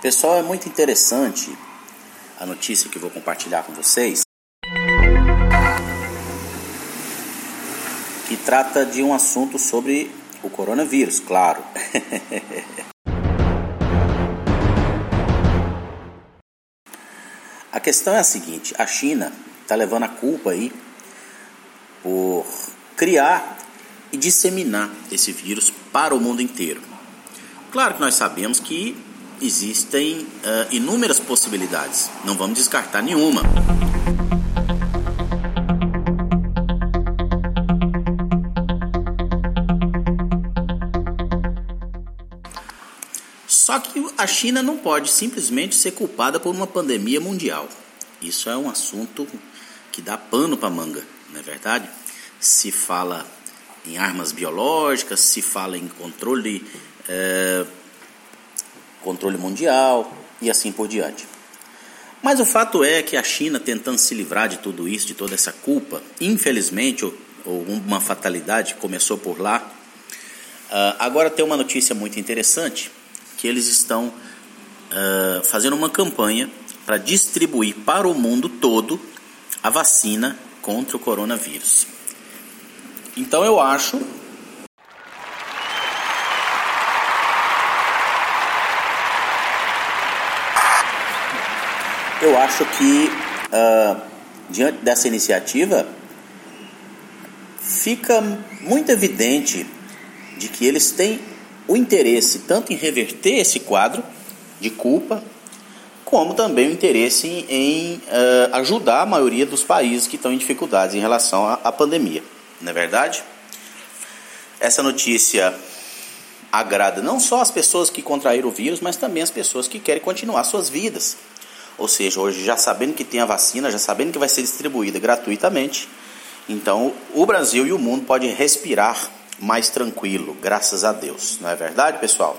Pessoal, é muito interessante a notícia que vou compartilhar com vocês. Que trata de um assunto sobre o coronavírus, claro. a questão é a seguinte: a China está levando a culpa aí por criar e disseminar esse vírus para o mundo inteiro. Claro que nós sabemos que existem uh, inúmeras possibilidades, não vamos descartar nenhuma. Só que a China não pode simplesmente ser culpada por uma pandemia mundial. Isso é um assunto que dá pano para manga, não é verdade? Se fala em armas biológicas, se fala em controle eh, controle mundial e assim por diante. Mas o fato é que a China, tentando se livrar de tudo isso, de toda essa culpa, infelizmente, ou, ou uma fatalidade começou por lá, uh, agora tem uma notícia muito interessante, que eles estão uh, fazendo uma campanha para distribuir para o mundo todo a vacina contra o coronavírus. Então eu acho eu acho que, uh, diante dessa iniciativa, fica muito evidente de que eles têm o interesse tanto em reverter esse quadro de culpa, como também o interesse em, uh, ajudar a maioria dos países que estão em dificuldades em relação à, à pandemia. Não é verdade? Essa notícia agrada não só as pessoas que contraíram o vírus, mas também as pessoas que querem continuar suas vidas. Ou seja, hoje já sabendo que tem a vacina, já sabendo que vai ser distribuída gratuitamente, então o Brasil e o mundo podem respirar mais tranquilo, graças a Deus. Não é verdade, pessoal?